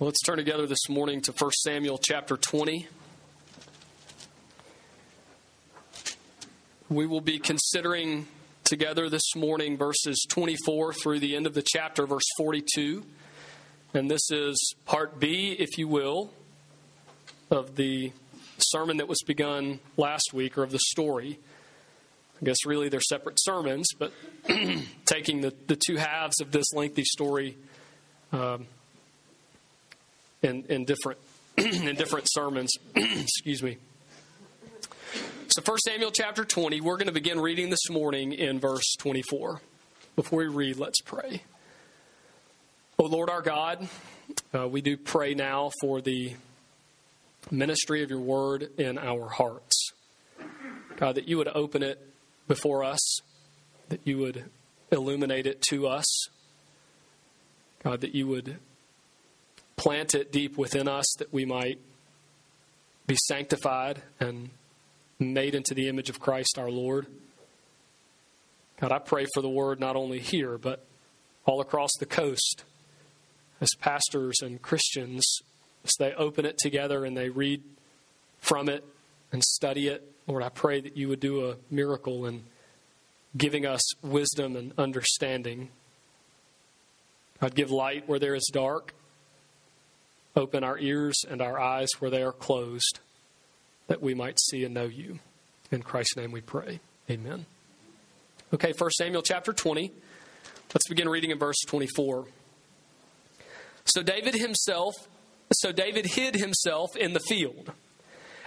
Well, let's turn together this morning to 1 Samuel chapter 20. We will be considering together this morning verses 24 through the end of the chapter, verse 42. And this is part B, if you will, of the sermon that was begun last week, or of the story. I guess really they're separate sermons, but taking the, the two halves of this lengthy story. Um, in, in different in different sermons. Excuse me. So 1 Samuel chapter 20, we're going to begin reading this morning in verse 24. Before we read, let's pray. Oh Lord our God, uh, we do pray now for the ministry of your word in our hearts. God, that you would open it before us, that you would illuminate it to us. God, that you would plant it deep within us that we might be sanctified and made into the image of Christ our Lord. God, I pray for the word not only here, but all across the coast as pastors and Christians, as they open it together and they read from it and study it. Lord, I pray that you would do a miracle in giving us wisdom and understanding. I'd give light where there is dark. Open our ears and our eyes where they are closed, that we might see and know you. In Christ's name we pray. Amen. Okay, 1 Samuel chapter 20. Let's begin reading in verse 24. So David himself, so David hid himself in the field.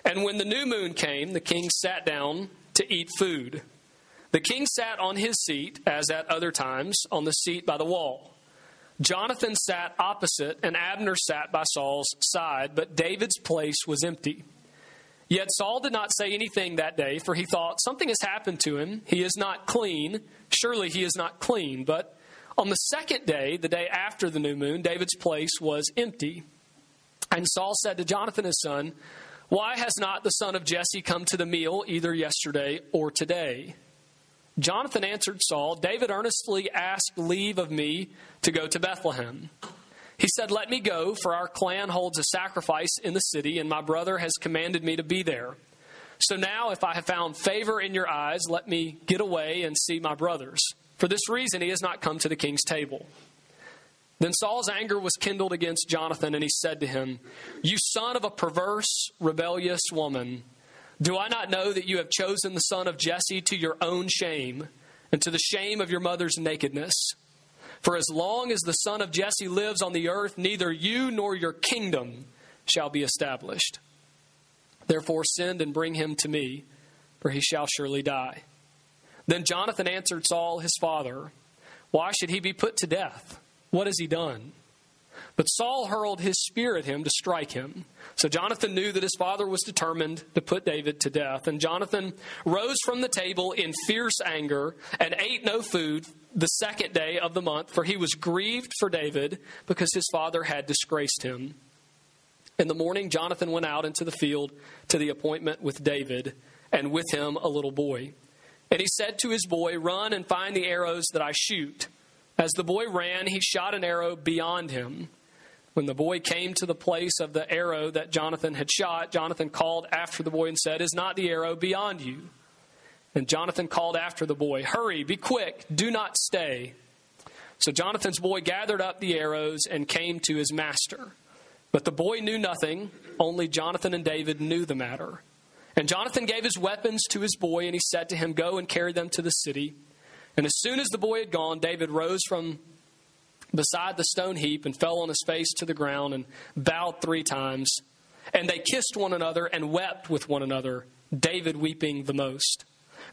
And when the new moon came, the king sat down to eat food. The king sat on his seat, as at other times, on the seat by the wall. Jonathan sat opposite, and Abner sat by Saul's side, but David's place was empty. Yet Saul did not say anything that day, for he thought, Something has happened to him. He is not clean. Surely he is not clean. But on the second day, the day after the new moon, David's place was empty. And Saul said to Jonathan his son, Why has not the son of Jesse come to the meal either yesterday or today? Jonathan answered Saul, David earnestly asked leave of me to go to Bethlehem. He said, Let me go, for our clan holds a sacrifice in the city, and my brother has commanded me to be there. So now, if I have found favor in your eyes, let me get away and see my brothers. For this reason, he has not come to the king's table. Then Saul's anger was kindled against Jonathan, and he said to him, You son of a perverse, rebellious woman. Do I not know that you have chosen the son of Jesse to your own shame and to the shame of your mother's nakedness? For as long as the son of Jesse lives on the earth, neither you nor your kingdom shall be established. Therefore, send and bring him to me, for he shall surely die. Then Jonathan answered Saul his father, Why should he be put to death? What has he done? But Saul hurled his spear at him to strike him. So Jonathan knew that his father was determined to put David to death. And Jonathan rose from the table in fierce anger and ate no food the second day of the month, for he was grieved for David because his father had disgraced him. In the morning, Jonathan went out into the field to the appointment with David, and with him a little boy. And he said to his boy, Run and find the arrows that I shoot. As the boy ran, he shot an arrow beyond him. When the boy came to the place of the arrow that Jonathan had shot, Jonathan called after the boy and said, Is not the arrow beyond you? And Jonathan called after the boy, Hurry, be quick, do not stay. So Jonathan's boy gathered up the arrows and came to his master. But the boy knew nothing, only Jonathan and David knew the matter. And Jonathan gave his weapons to his boy, and he said to him, Go and carry them to the city. And as soon as the boy had gone, David rose from beside the stone heap and fell on his face to the ground and bowed three times. And they kissed one another and wept with one another, David weeping the most.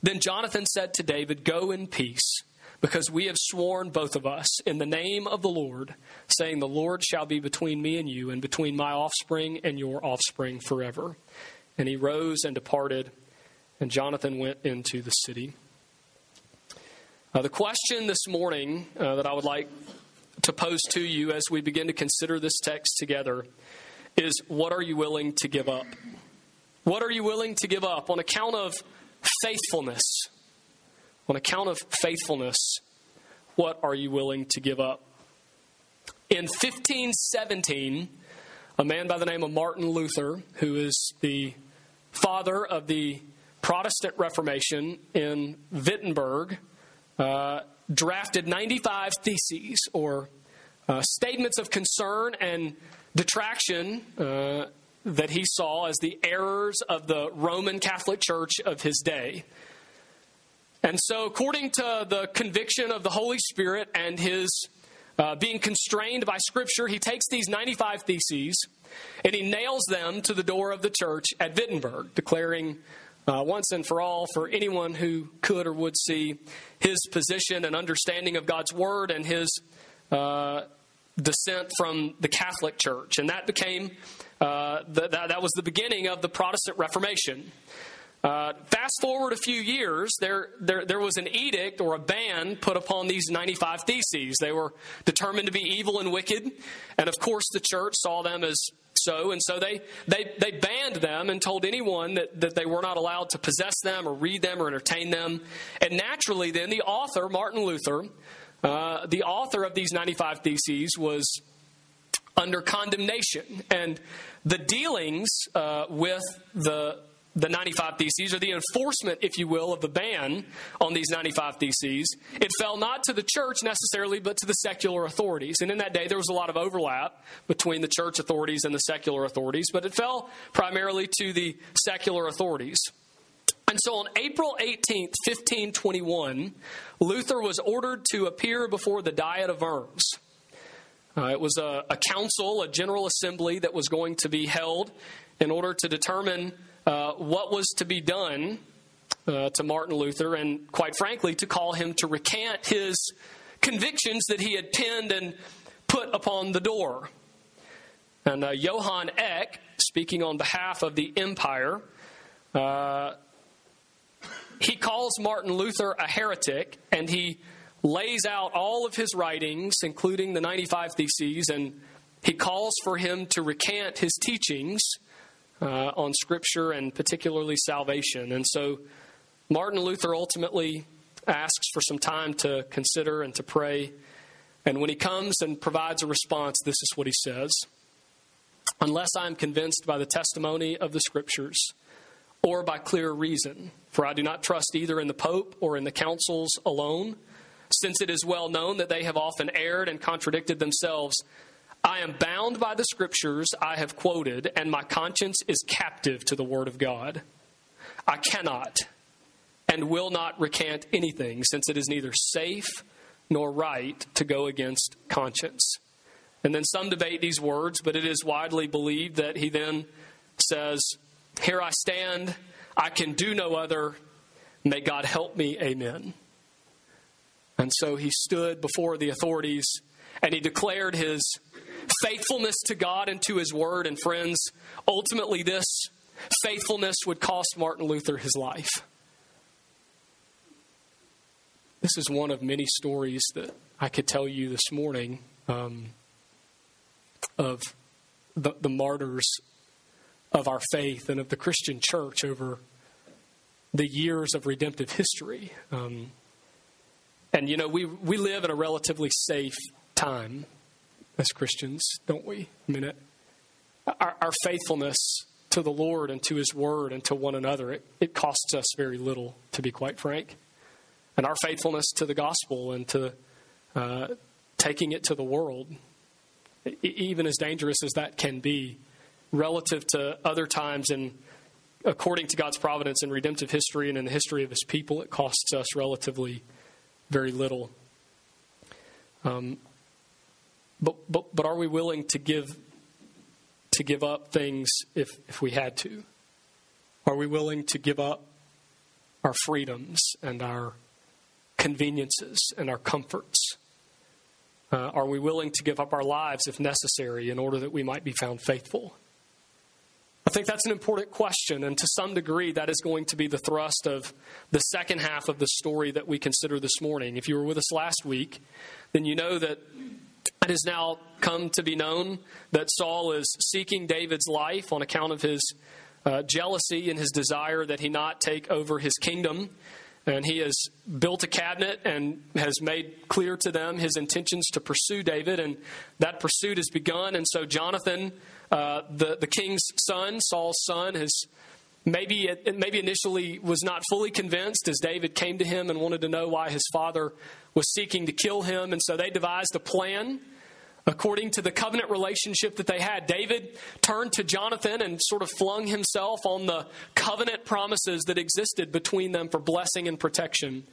Then Jonathan said to David, Go in peace, because we have sworn, both of us, in the name of the Lord, saying, The Lord shall be between me and you, and between my offspring and your offspring forever. And he rose and departed, and Jonathan went into the city. Uh, the question this morning uh, that I would like to pose to you as we begin to consider this text together is what are you willing to give up? What are you willing to give up on account of faithfulness? On account of faithfulness, what are you willing to give up? in 1517, a man by the name of Martin Luther, who is the father of the Protestant Reformation in Wittenberg, uh, drafted 95 theses or uh, statements of concern and detraction uh, that he saw as the errors of the Roman Catholic Church of his day. And so, according to the conviction of the Holy Spirit and his uh, being constrained by Scripture, he takes these 95 theses and he nails them to the door of the church at Wittenberg, declaring uh, once and for all for anyone who could or would see his position and understanding of God's Word and his uh, dissent from the Catholic Church. And that became, uh, the, that, that was the beginning of the Protestant Reformation. Uh, fast forward a few years, there, there, there was an edict or a ban put upon these 95 theses. They were determined to be evil and wicked, and of course the church saw them as so, and so they, they, they banned them and told anyone that, that they were not allowed to possess them or read them or entertain them. And naturally, then, the author, Martin Luther, uh, the author of these 95 Theses was under condemnation. And the dealings uh, with the the 95 Theses, or the enforcement, if you will, of the ban on these 95 Theses, it fell not to the church necessarily, but to the secular authorities. And in that day, there was a lot of overlap between the church authorities and the secular authorities, but it fell primarily to the secular authorities. And so on April 18th, 1521, Luther was ordered to appear before the Diet of Worms. Uh, it was a, a, council, a general assembly that was going to be held in order to determine uh, what was to be done uh, to Martin Luther, and quite frankly, to call him to recant his convictions that he had penned and put upon the door. And uh, Johann Eck, speaking on behalf of the empire, uh, he calls Martin Luther a heretic and he lays out all of his writings, including the 95 Theses, and he calls for him to recant his teachings uh, on Scripture and particularly salvation. And so Martin Luther ultimately asks for some time to consider and to pray. And when he comes and provides a response, this is what he says Unless I am convinced by the testimony of the Scriptures, or by clear reason. For I do not trust either in the Pope or in the councils alone, since it is well known that they have often erred and contradicted themselves. I am bound by the scriptures I have quoted, and my conscience is captive to the Word of God. I cannot and will not recant anything, since it is neither safe nor right to go against conscience. And then some debate these words, but it is widely believed that he then says, here I stand. I can do no other. May God help me. Amen. And so he stood before the authorities and he declared his faithfulness to God and to his word. And friends, ultimately, this faithfulness would cost Martin Luther his life. This is one of many stories that I could tell you this morning um, of the, the martyrs of our faith and of the Christian church over the years of redemptive history. Um, and, you know, we, we live in a relatively safe time as Christians, don't we? I mean, it, our, our, faithfulness to the Lord and to His Word and to one another, it, it costs us very little, to be quite frank. And our faithfulness to the gospel and to uh, taking it to the world, even as dangerous as that can be, relative to other times and according to God's providence in redemptive history and in the history of His people, it costs us relatively very little. Um, but, but, but are we willing to give, to give up things if, if we had to? Are we willing to give up our freedoms and our conveniences and our comforts? Uh, are we willing to give up our lives if necessary in order that we might be found faithful? I think that's an important question, and to some degree, that is going to be the thrust of the second half of the story that we consider this morning. If you were with us last week, then you know that it has now come to be known that Saul is seeking David's life on account of his uh, jealousy and his desire that he not take over his kingdom. and he has built a cabinet and has made clear to them his intentions to pursue David, and that pursuit has begun. And so Jonathan, uh, the the king's son, Saul's son, has maybe it, maybe initially was not fully convinced as David came to him and wanted to know why his father was seeking to kill him, and so they devised a plan according to the covenant relationship that they had. David turned to Jonathan and sort of flung himself on the covenant promises that existed between them for blessing and protection.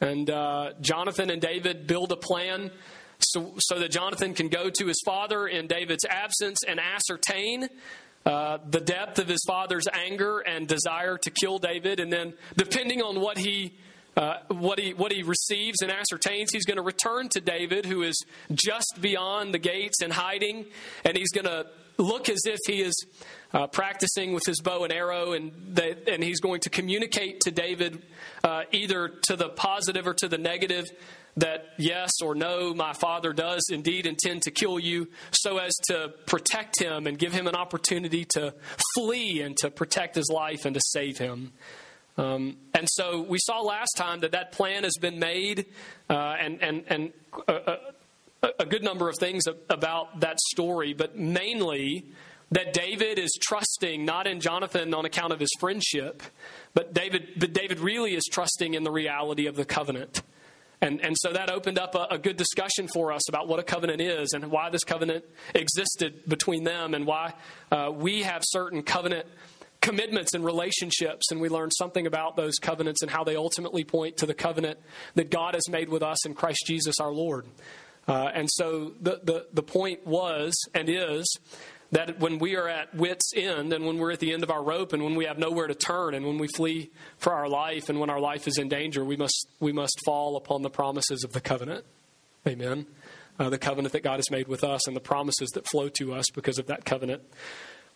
And uh, Jonathan and David build a plan so, so that Jonathan can go to his father in David's absence and ascertain uh, the depth of his father's anger and desire to kill David. And then, depending on what he uh, what he what he receives and ascertains, he's going to return to David, who is just beyond the gates and hiding, and he's going to look as if he is uh, practicing with his bow and arrow, and they, and he's going to communicate to David uh, either to the positive or to the negative that yes or no, my father does indeed intend to kill you, so as to protect him and give him an opportunity to flee and to protect his life and to save him. Um, and so we saw last time that that plan has been made, uh, and and and a, a, a, good number of things about that story, but mainly that David is trusting not in Jonathan on account of his friendship, but David but David really is trusting in the reality of the covenant. And, and so that opened up a, a, good discussion for us about what a covenant is and why this covenant existed between them and why uh, we have certain covenant commitments and relationships, and we learned something about those covenants and how they ultimately point to the covenant that God has made with us in Christ Jesus our Lord. Uh, and so the, the, the point was and is that when we are at wits' end and when we're at the end of our rope and when we have nowhere to turn and when we flee for our life and when our life is in danger, we must, we must fall upon the promises of the covenant. Amen. Uh, the covenant that God has made with us and the promises that flow to us because of that covenant.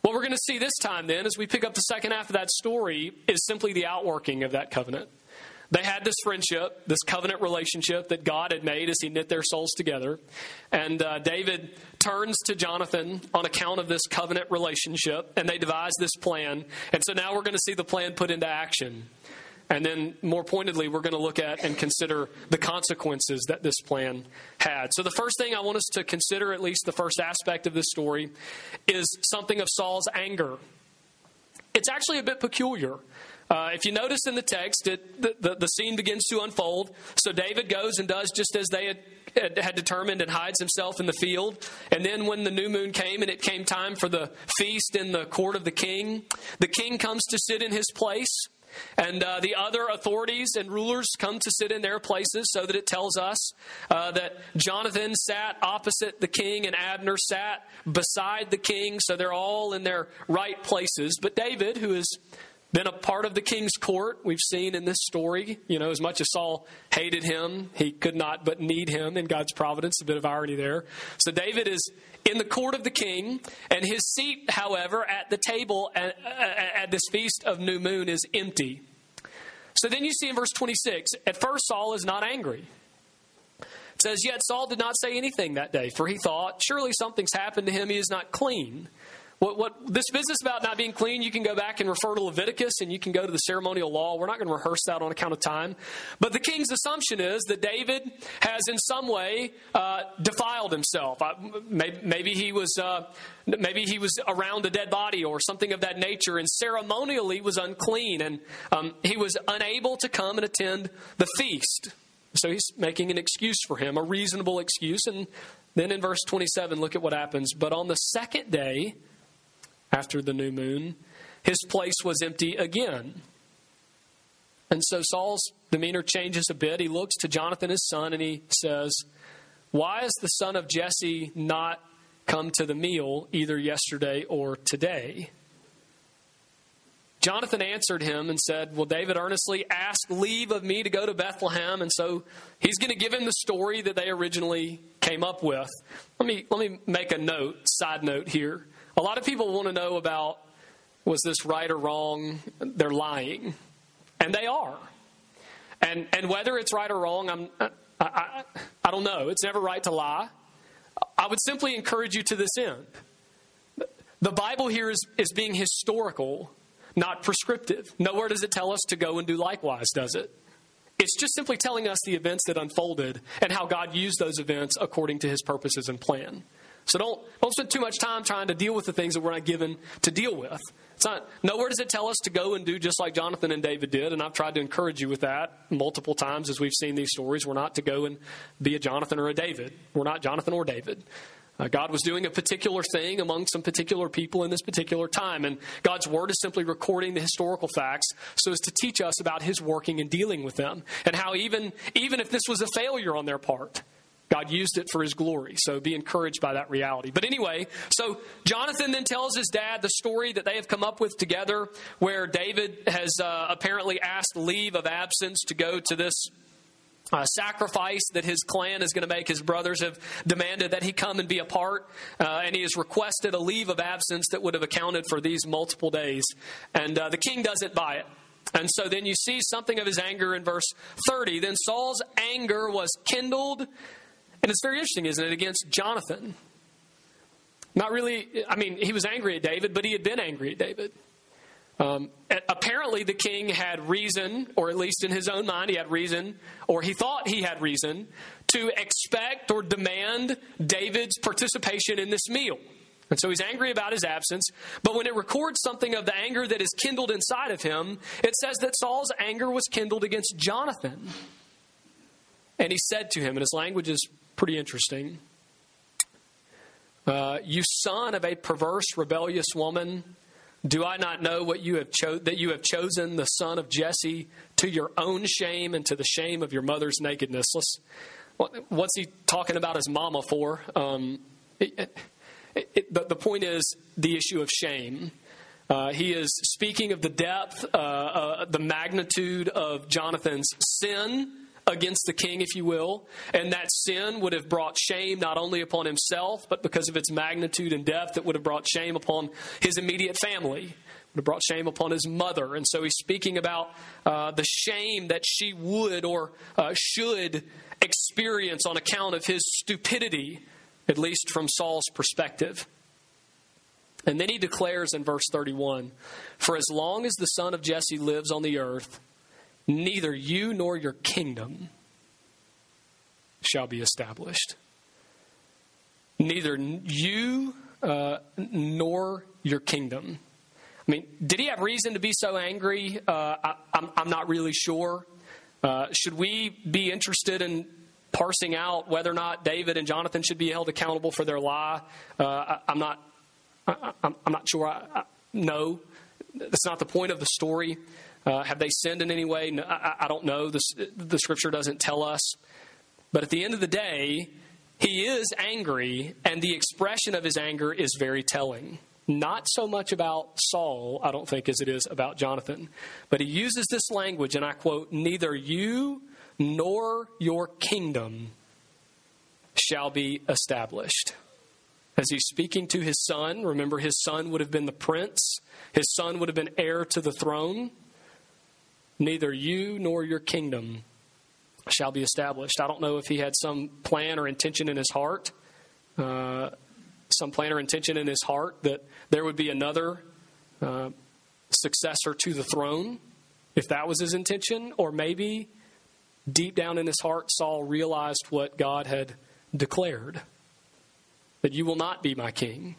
What we're going to see this time, then, as we pick up the second half of that story, is simply the outworking of that covenant. They had this friendship, this covenant relationship that God had made as He knit their souls together. And uh, David turns to Jonathan on account of this covenant relationship, and they devise this plan. And so now we're going to see the plan put into action. And then, more pointedly, we're going to look at and consider the consequences that this plan had. So, the first thing I want us to consider, at least the first aspect of this story, is something of Saul's anger. It's actually a bit peculiar. Uh, if you notice in the text, it, the, the, the, scene begins to unfold. So David goes and does just as they had, had determined and hides himself in the field. And then when the new moon came and it came time for the feast in the court of the king, the king comes to sit in his place. And uh, the other authorities and rulers come to sit in their places so that it tells us uh, that Jonathan sat opposite the king and Abner sat beside the king. So they're all in their right places. But David, who is been a part of the king's court. We've seen in this story, you know, as much as Saul hated him, he could not but need him in God's providence. A bit of irony there. So David is in the court of the king, and his seat, however, at the table at, at this feast of new moon is empty. So then you see in verse 26, at first Saul is not angry. It says, Yet Saul did not say anything that day, for he thought, Surely something's happened to him, he is not clean. What, what, this business about not being clean, you can go back and refer to Leviticus and you can go to the ceremonial law. We're not going to rehearse that on account of time. But the king's assumption is that David has in some way uh, defiled himself. Uh, maybe, maybe, he was. Uh, maybe he was around a dead body or something of that nature and ceremonially was unclean and um, he was unable to come and attend the feast. So he's making an excuse for him, a reasonable excuse. And then in verse 27, look at what happens. But on the second day, after the new moon, his place was empty again. And so Saul's demeanor changes a bit. He looks to Jonathan, his son, and he says, Why has the son of Jesse not come to the meal either yesterday or today? Jonathan answered him and said, Well, David earnestly asked leave of me to go to Bethlehem. And so he's going to give him the story that they originally came up with. Let me, let me make a note, side note here. A lot of people want to know about was this right or wrong? They're lying. And they are. And, and whether it's right or wrong, I'm, I, I, I don't know. It's never right to lie. I would simply encourage you to this end. The Bible here is, is being historical, not prescriptive. Nowhere does it tell us to go and do likewise, does it? It's just simply telling us the events that unfolded and how God used those events according to his purposes and plan. So don't, don't spend too much time trying to deal with the things that we're not given to deal with. It's not, nowhere does it tell us to go and do just like Jonathan and David did, and I've tried to encourage you with that multiple times as we've seen these stories. We're not to go and be a Jonathan or a David. We're not Jonathan or David. Uh, God was doing a particular thing among some particular people in this particular time, and God's Word is simply recording the historical facts so as to teach us about His working and dealing with them, and how even, even if this was a failure on their part, God used it for his glory. So be encouraged by that reality. But anyway, so Jonathan then tells his dad the story that they have come up with together, where David has uh, apparently asked leave of absence to go to this uh, sacrifice that his clan is going to make. His brothers have demanded that he come and be a part, uh, and he has requested a leave of absence that would have accounted for these multiple days. And uh, the king doesn't buy it. And so then you see something of his anger in verse 30. Then Saul's anger was kindled and it's very interesting, isn't it, against Jonathan? Not really, I mean, he was angry at David, but he had been angry at David. Um, apparently, the king had reason, or at least in his own mind, he had reason, or he thought he had reason, to expect or demand David's participation in this meal. And so he's angry about his absence. But when it records something of the anger that is kindled inside of him, it says that Saul's anger was kindled against Jonathan. And he said to him, and his language is pretty interesting. Uh, you son of a perverse, rebellious woman, do I not know what you have cho- that you have chosen the son of Jesse to your own shame and to the shame of your mother's nakedness? Let's, what's he talking about his mama for? Um, it, it, it, the, the, point is the issue of shame. Uh, he is speaking of the depth, uh, uh the magnitude of Jonathan's sin against the king, if you will. And that sin would have brought shame not only upon himself, but because of its magnitude and depth, it would have brought shame upon his immediate family. Would have brought shame upon his mother. And so he's speaking about uh, the shame that she would or uh, should experience on account of his stupidity, at least from Saul's perspective. And then he declares in verse 31 For as long as the son of Jesse lives on the earth, neither you nor your kingdom shall be established. Neither you uh, nor your kingdom. I mean, did he have reason to be so angry? Uh, I, am not really sure. Uh, should we be interested in parsing out whether or not David and Jonathan should be held accountable for their lie? Uh, I, am not. I, am not sure. I, no, that's not the point of the story. Uh, have they sinned in any way? No, I, I, don't know. The, the scripture doesn't tell us. But at the end of the day, he is angry, and the expression of his anger is very telling. Not so much about Saul, I don't think, as it is about Jonathan. But he uses this language, and I quote, Neither you nor your kingdom shall be established. As he's speaking to his son, remember his son would have been the prince, his son would have been heir to the throne neither you nor your kingdom shall be established. I don't know if he had some plan or intention in his heart, uh, some plan or intention in his heart that there would be another uh, successor to the throne, if that was his intention, or maybe deep down in his heart, Saul realized what God had declared that you will not be my king,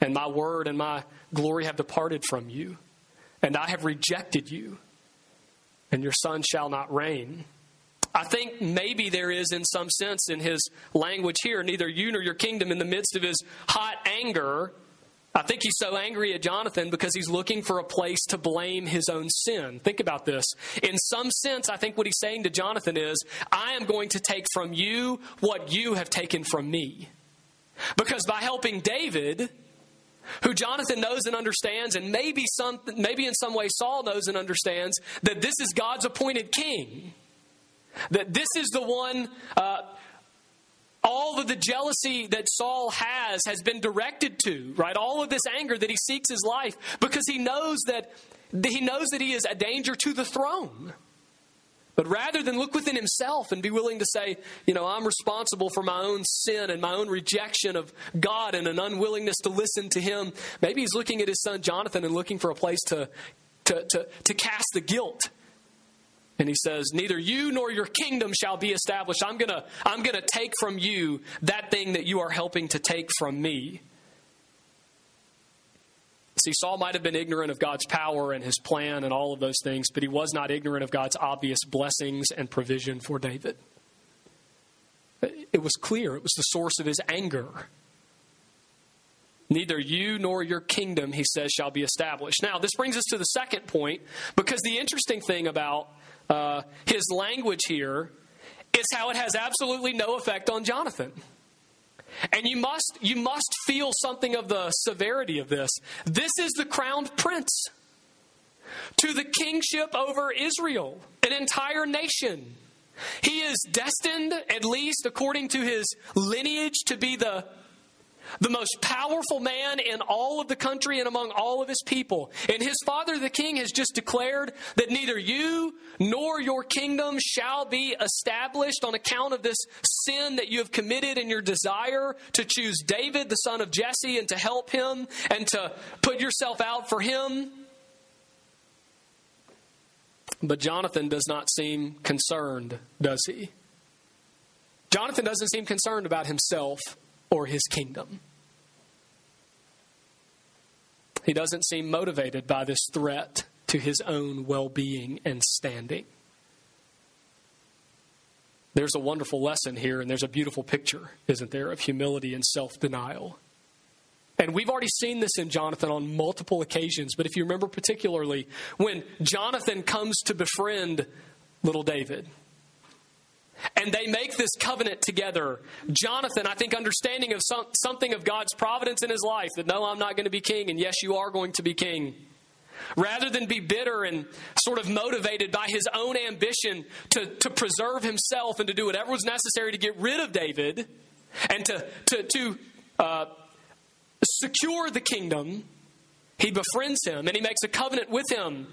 and my word and my glory have departed from you, and I have rejected you and your son shall not reign. I think maybe there is, in some sense, in his language here, neither you nor your kingdom in the midst of his hot anger. I think he's so angry at Jonathan because he's looking for a place to blame his own sin. Think about this. In some sense, I think what he's saying to Jonathan is, I am going to take from you what you have taken from me. Because by helping David, who Jonathan knows and understands, and maybe some, maybe in some way Saul knows and understands that this is God's appointed king. That this is the one. Uh, all of the jealousy that Saul has has been directed to, right? All of this anger that he seeks his life because he knows that he knows that he is a danger to the throne. But rather than look within himself and be willing to say, you know, I'm responsible for my own sin and my own rejection of God and an unwillingness to listen to him, maybe he's looking at his son Jonathan and looking for a place to, to, to, to cast the guilt And he says, Neither you nor your kingdom shall be established. I'm going to I'm going to take from you that thing that you are helping to take from me. See, Saul might have been ignorant of God's power and his plan and all of those things, but he was not ignorant of God's obvious blessings and provision for David. It was clear, it was the source of his anger. Neither you nor your kingdom, he says, shall be established. Now, this brings us to the second point, because the interesting thing about uh, his language here is how it has absolutely no effect on Jonathan. And you must, you must feel something of the severity of this. This is the crowned prince to the kingship over Israel, an entire nation. He is destined, at least according to his lineage, to be the the most powerful man in all of the country and among all of his people. And his father, the king, has just declared that neither you nor your kingdom shall be established on account of this sin that you have committed in your desire to choose David, the son of Jesse, and to help him and to put yourself out for him. But Jonathan does not seem concerned, does he? Jonathan doesn't seem concerned about himself or his kingdom. He doesn't seem motivated by this threat to his own well being and standing. There's a wonderful lesson here, and there's a beautiful picture, isn't there, of humility and self denial. And we've already seen this in Jonathan on multiple occasions, but if you remember particularly when Jonathan comes to befriend little David, and they make this covenant together. Jonathan, I think, understanding of some, something of God's providence in his life that no, I'm not going to be king, and yes, you are going to be king. Rather than be bitter and sort of motivated by his own ambition to, to preserve himself and to do whatever was necessary to get rid of David and to, to, to uh, secure the kingdom, he befriends him and he makes a covenant with him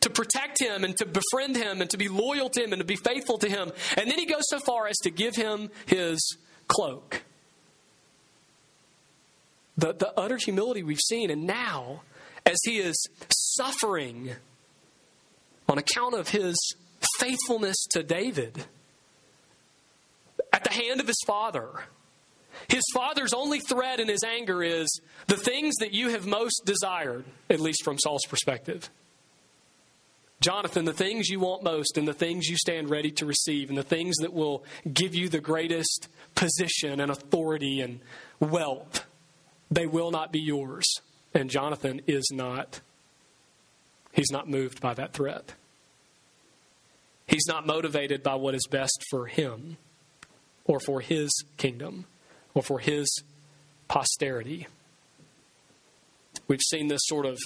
to protect him and to befriend him and to be loyal to him and to be faithful to him. And then he goes so far as to give him his cloak. The, the utter humility we've seen, and now, as he is suffering on account of his faithfulness to David at the hand of his father. His father's only threat in his anger is the things that you have most desired, at least from Saul's perspective. Jonathan, the things you want most and the things you stand ready to receive and the things that will give you the greatest position and authority and wealth, they will not be yours. And Jonathan is not. He's not moved by that threat. He's not motivated by what is best for him or for his kingdom or for his posterity. We've seen this sort of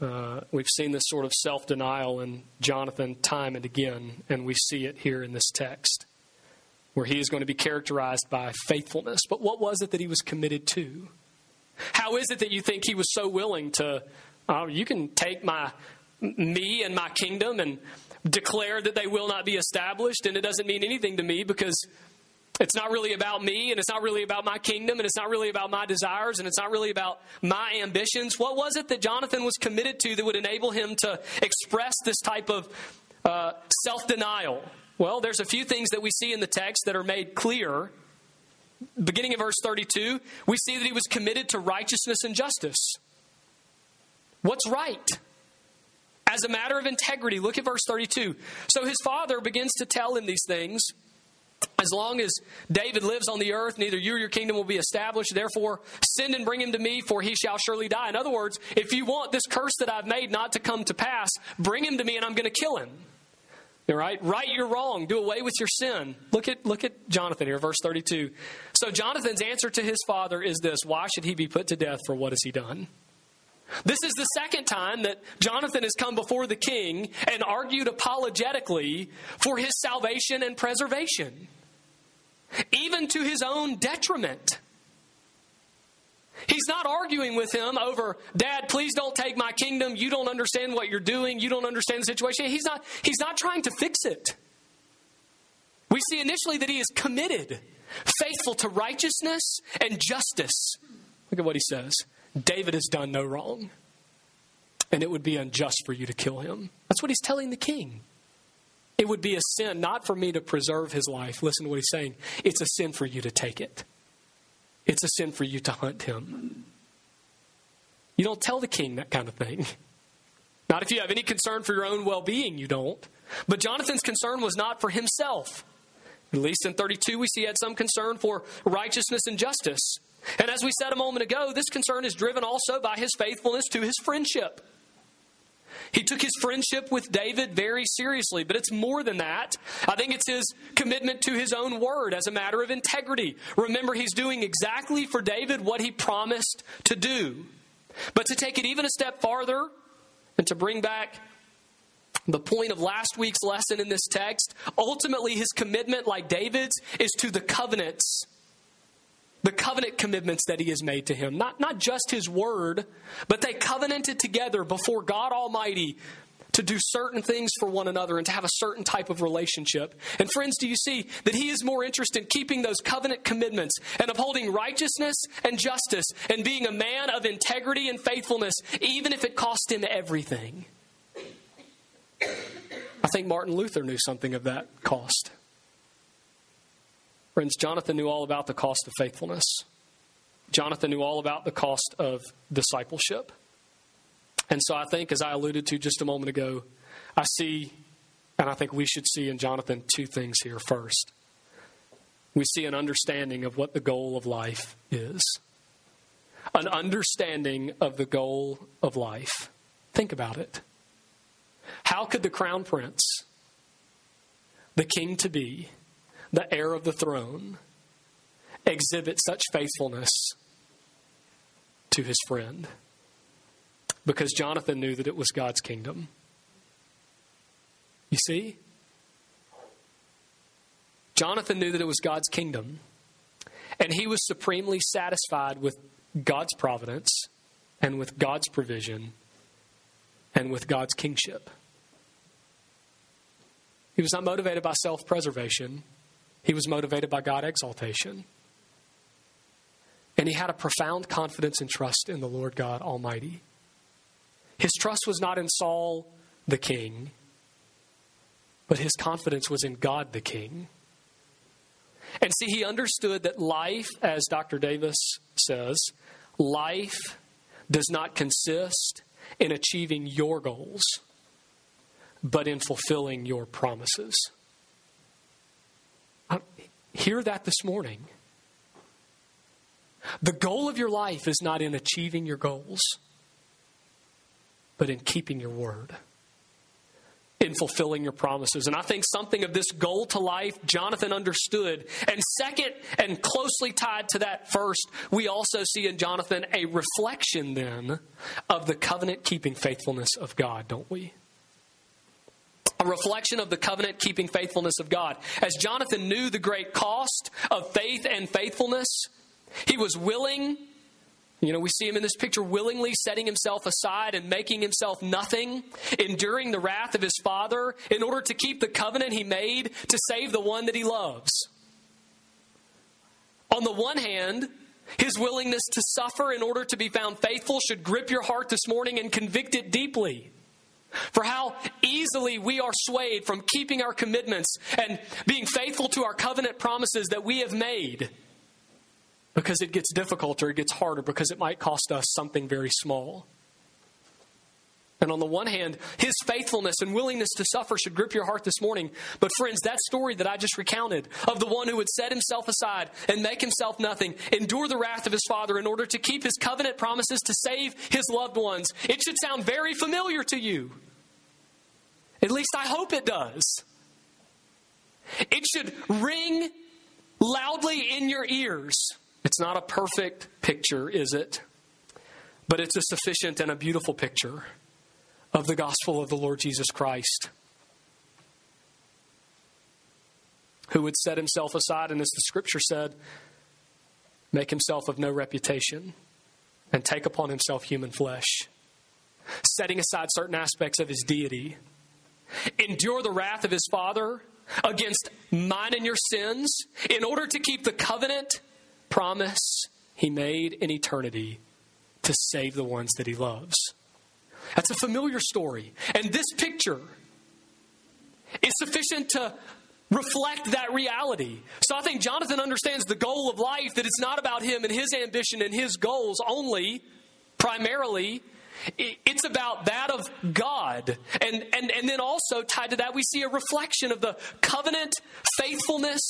uh, we've seen this sort of self denial in Jonathan time and again, and we see it here in this text, where he is going to be characterized by faithfulness. But what was it that he was committed to? How is it that you think he was so willing to? Uh, you can take my me and my kingdom and declare that they will not be established, and it doesn't mean anything to me because it's not really about me, and it's not really about my kingdom, and it's not really about my desires, and it's not really about my ambitions. What was it that Jonathan was committed to that would enable him to express this type of uh, self denial? Well, there's a few things that we see in the text that are made clear. Beginning of verse 32, we see that he was committed to righteousness and justice. What's right? As a matter of integrity, look at verse 32. So his father begins to tell him these things. As long as David lives on the earth, neither you or your kingdom will be established. Therefore, send and bring him to me, for he shall surely die. In other words, if you want this curse that I've made not to come to pass, bring him to me and I'm going to kill him. All right? Right your wrong. Do away with your sin. Look at, look at Jonathan here, verse 32. So Jonathan's answer to his father is this Why should he be put to death for what has he done? This is the second time that Jonathan has come before the king and argued apologetically for his salvation and preservation, even to his own detriment. He's not arguing with him over, Dad, please don't take my kingdom. You don't understand what you're doing. You don't understand the situation. He's not, he's not trying to fix it. We see initially that he is committed, faithful to righteousness and justice. Look at what he says. David has done no wrong, and it would be unjust for you to kill him. That's what he's telling the king. It would be a sin not for me to preserve his life. Listen to what he's saying. It's a sin for you to take it, it's a sin for you to hunt him. You don't tell the king that kind of thing. Not if you have any concern for your own well being, you don't. But Jonathan's concern was not for himself. At least in 32, we see he had some concern for righteousness and justice. And as we said a moment ago, this concern is driven also by his faithfulness to his friendship. He took his friendship with David very seriously, but it's more than that. I think it's his commitment to his own word as a matter of integrity. Remember, he's doing exactly for David what he promised to do. But to take it even a step farther and to bring back the point of last week's lesson in this text, ultimately his commitment, like David's, is to the covenants the covenant commitments that he has made to him. Not, not just his word, but they covenanted together before God Almighty to do certain things for one another and to have a certain type of relationship. And friends, do you see that he is more interested in keeping those covenant commitments and upholding righteousness and justice and being a man of integrity and faithfulness, even if it cost him everything? I think Martin Luther knew something of that cost. Friends, Jonathan knew all about the cost of faithfulness. Jonathan knew all about the cost of discipleship. And so I think, as I alluded to just a moment ago, I see, and I think we should see in Jonathan two things here. First, we see an understanding of what the goal of life is, an understanding of the goal of life. Think about it. How could the crown prince, the king to be, the heir of the throne, exhibit such faithfulness to his friend? Because Jonathan knew that it was God's kingdom. You see? Jonathan knew that it was God's kingdom, and he was supremely satisfied with God's providence and with God's provision and with God's kingship. He was not motivated by self preservation. He was motivated by God exaltation. And he had a profound confidence and trust in the Lord God Almighty. His trust was not in Saul the king, but his confidence was in God the king. And see, he understood that life, as Dr. Davis says, life does not consist in achieving your goals, but in fulfilling your promises. Hear that this morning. The goal of your life is not in achieving your goals, but in keeping your word, in fulfilling your promises. And I think something of this goal to life Jonathan understood. And second, and closely tied to that first, we also see in Jonathan a reflection then of the covenant keeping faithfulness of God, don't we? A reflection of the covenant keeping faithfulness of God. As Jonathan knew the great cost of faith and faithfulness, he was willing. You know, we see him in this picture willingly setting himself aside and making himself nothing, enduring the wrath of his father in order to keep the covenant he made to save the one that he loves. On the one hand, his willingness to suffer in order to be found faithful should grip your heart this morning and convict it deeply for how easily we are swayed from keeping our commitments and being faithful to our covenant promises that we have made because it gets difficult or it gets harder because it might cost us something very small. And on the one hand, his faithfulness and willingness to suffer should grip your heart this morning. But, friends, that story that I just recounted of the one who would set himself aside and make himself nothing, endure the wrath of his father in order to keep his covenant promises to save his loved ones, it should sound very familiar to you. At least I hope it does. It should ring loudly in your ears. It's not a perfect picture, is it? But it's a sufficient and a beautiful picture of the gospel of the Lord Jesus Christ, who would set himself aside, and as the scripture said, make himself of no reputation and take upon himself human flesh, setting aside certain aspects of his deity, endure the wrath of his father against mine and your sins in order to keep the covenant promise he made in eternity to save the ones that he loves. That's a familiar story. And this picture is sufficient to reflect that reality. So I think Jonathan understands the goal of life that it's not about him and his ambition and his goals only, primarily. It's about that of God. And, and, and then also tied to that, we see a reflection of the covenant faithfulness,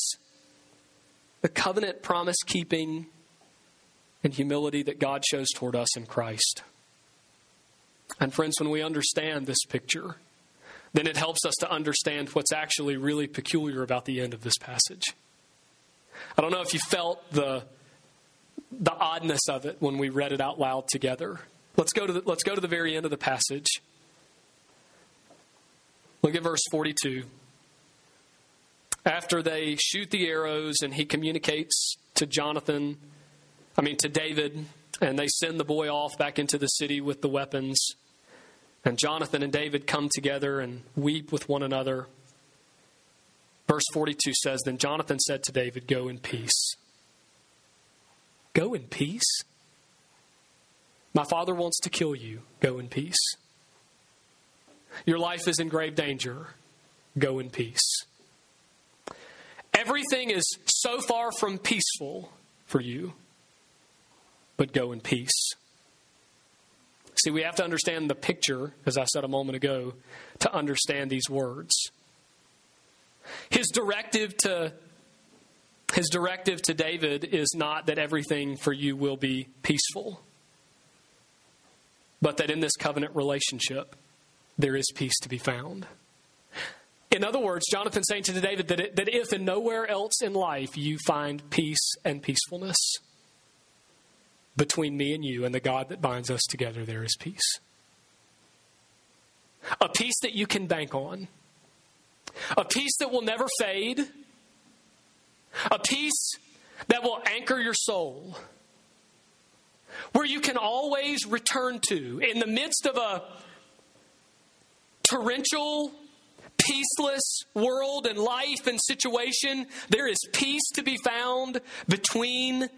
the covenant promise keeping, and humility that God shows toward us in Christ. And friends, when we understand this picture, then it helps us to understand what's actually really peculiar about the end of this passage. I don't know if you felt the, the oddness of it when we read it out loud together. Let's go, to the, let's go to the very end of the passage. Look at verse 42. After they shoot the arrows and he communicates to Jonathan, I mean to David, and they send the boy off back into the city with the weapons. And Jonathan and David come together and weep with one another. Verse 42 says Then Jonathan said to David, Go in peace. Go in peace? My father wants to kill you. Go in peace. Your life is in grave danger. Go in peace. Everything is so far from peaceful for you, but go in peace. See, we have to understand the picture, as I said a moment ago, to understand these words. His directive to his directive to David is not that everything for you will be peaceful, but that in this covenant relationship there is peace to be found. In other words, Jonathan saying to David that, it, that if and nowhere else in life you find peace and peacefulness, between me and you and the God that binds us together, there is peace. A peace that you can bank on, a peace that will never fade, a peace that will anchor your soul, where you can always return to in the midst of a torrential, peaceless world and life and situation. There is peace to be found between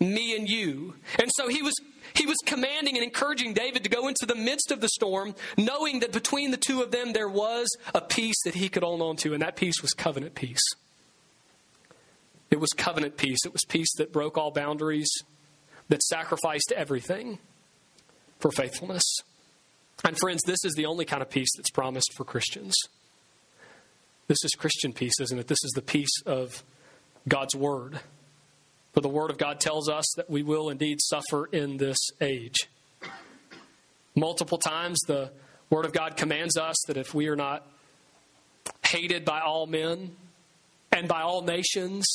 me and you. And so he was he was commanding and encouraging David to go into the midst of the storm, knowing that between the two of them there was a peace that he could hold on to, and that peace was covenant peace. It was covenant peace. It was peace that broke all boundaries, that sacrificed everything for faithfulness. And friends, this is the only kind of peace that's promised for Christians. This is Christian peace, isn't it? This is the peace of God's Word. For the Word of God tells us that we will indeed suffer in this age. Multiple times, the Word of God commands us that if we are not hated by all men and by all nations,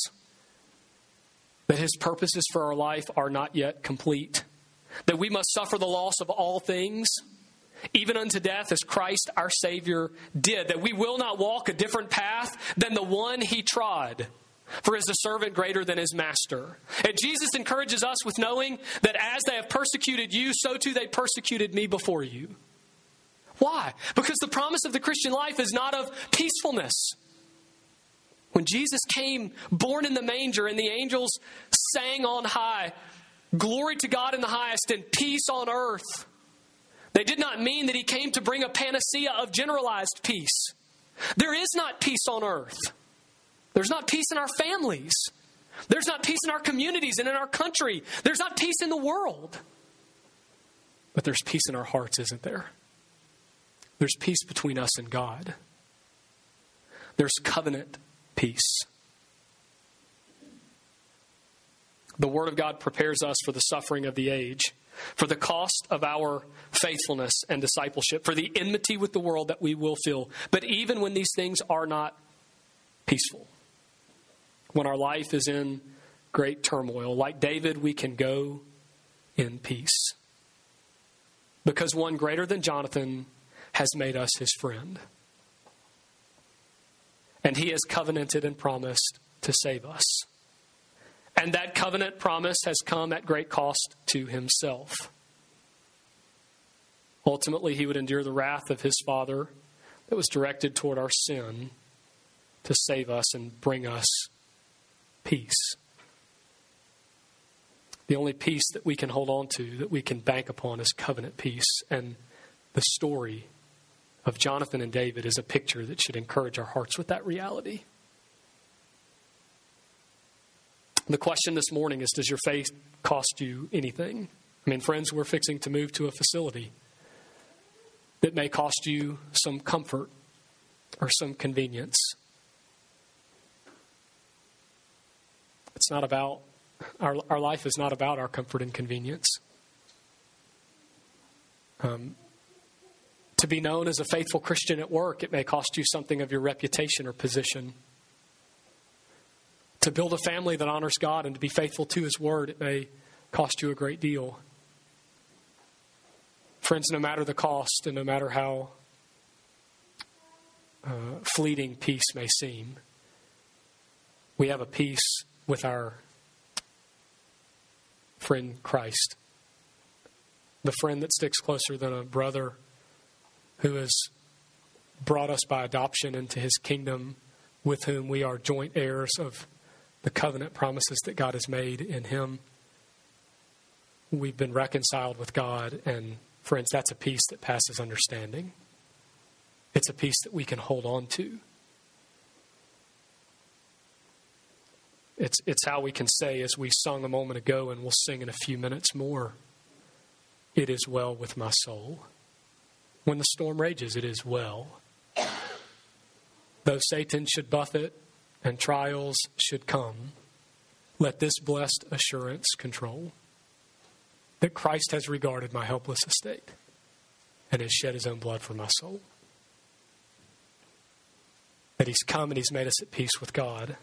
that His purposes for our life are not yet complete. That we must suffer the loss of all things, even unto death, as Christ our Savior did. That we will not walk a different path than the one He trod. For is the servant greater than his master? And Jesus encourages us with knowing that as they have persecuted you, so too they persecuted me before you. Why? Because the promise of the Christian life is not of peacefulness. When Jesus came, born in the manger, and the angels sang on high, Glory to God in the highest and peace on earth, they did not mean that he came to bring a panacea of generalized peace. There is not peace on earth. There's not peace in our families. There's not peace in our communities and in our country. There's not peace in the world. But there's peace in our hearts, isn't there? There's peace between us and God. There's covenant peace. The Word of God prepares us for the suffering of the age, for the cost of our faithfulness and discipleship, for the enmity with the world that we will feel. But even when these things are not peaceful, when our life is in great turmoil. Like David, we can go in peace. Because one greater than Jonathan has made us his friend. And he has covenanted and promised to save us. And that covenant promise has come at great cost to himself. Ultimately, he would endure the wrath of his Father that was directed toward our sin to save us and bring us peace. The only peace that we can hold on to, that we can bank upon, is covenant peace and the story of Jonathan and David is a picture that should encourage our hearts with that reality. The question this morning is Does your faith cost you anything? I mean, friends, we're fixing to move to a facility that may cost you some comfort or some convenience. It's not about, our, our life is not about our comfort and convenience. Um, to be known as a faithful Christian at work, it may cost you something of your reputation or position. To build a family that honors God and to be faithful to His Word, it may cost you a great deal. Friends, no matter the cost and no matter how uh, fleeting peace may seem, we have a peace with our friend Christ. The friend that sticks closer than a brother who has brought us by adoption into his kingdom, with whom we are joint heirs of the covenant promises that God has made in him. We've been reconciled with God, and friends, that's a peace that passes understanding. It's a peace that we can hold on to. It's, it's how we can say, as we sung a moment ago, and we'll sing in a few minutes more, it is well with my soul. When the storm rages, it is well. Though Satan should buffet and trials should come, let this blessed assurance control that Christ has regarded my helpless estate and has shed his own blood for my soul. That he's come and he's made us at peace with God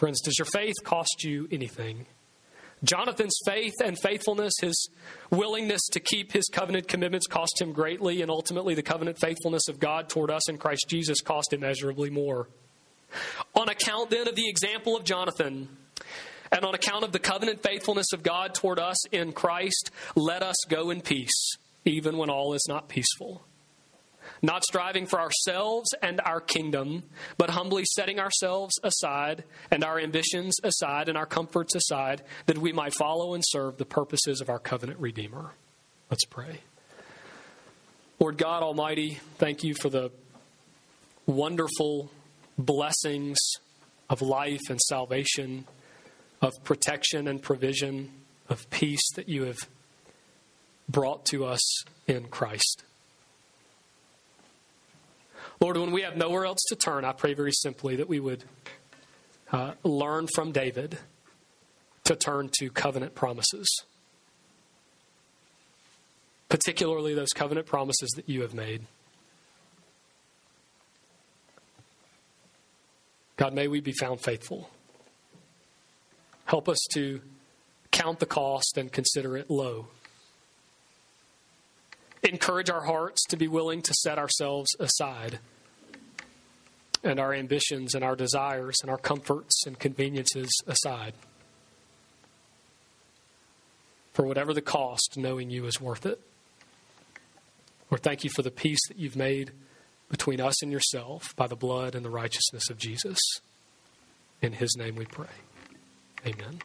Friends, does your faith cost you anything? Jonathan's faith and faithfulness, his willingness to keep his covenant commitments cost him greatly, and ultimately the covenant faithfulness of God toward us in Christ Jesus cost immeasurably more. On account then of the example of Jonathan, and on account of the covenant faithfulness of God toward us in Christ, let us go in peace, even when all is not peaceful not striving for ourselves and our kingdom, but humbly setting ourselves aside and our ambitions aside and our comforts aside, that we might follow and serve the purposes of our covenant Redeemer. Let's pray. Lord God Almighty, thank you for the wonderful blessings of life and salvation, of protection and provision, of peace that you have brought to us in Christ. Lord, when we have nowhere else to turn, I pray very simply that we would uh, learn from David to turn to covenant promises, particularly those covenant promises that you have made. God, may we be found faithful. Help us to count the cost and consider it low. Encourage our hearts to be willing to set ourselves aside and our ambitions and our desires and our comforts and conveniences aside. For whatever the cost, knowing you is worth it. Lord, thank you for the peace that you've made between us and yourself by the blood and the righteousness of Jesus. In his name we pray. Amen.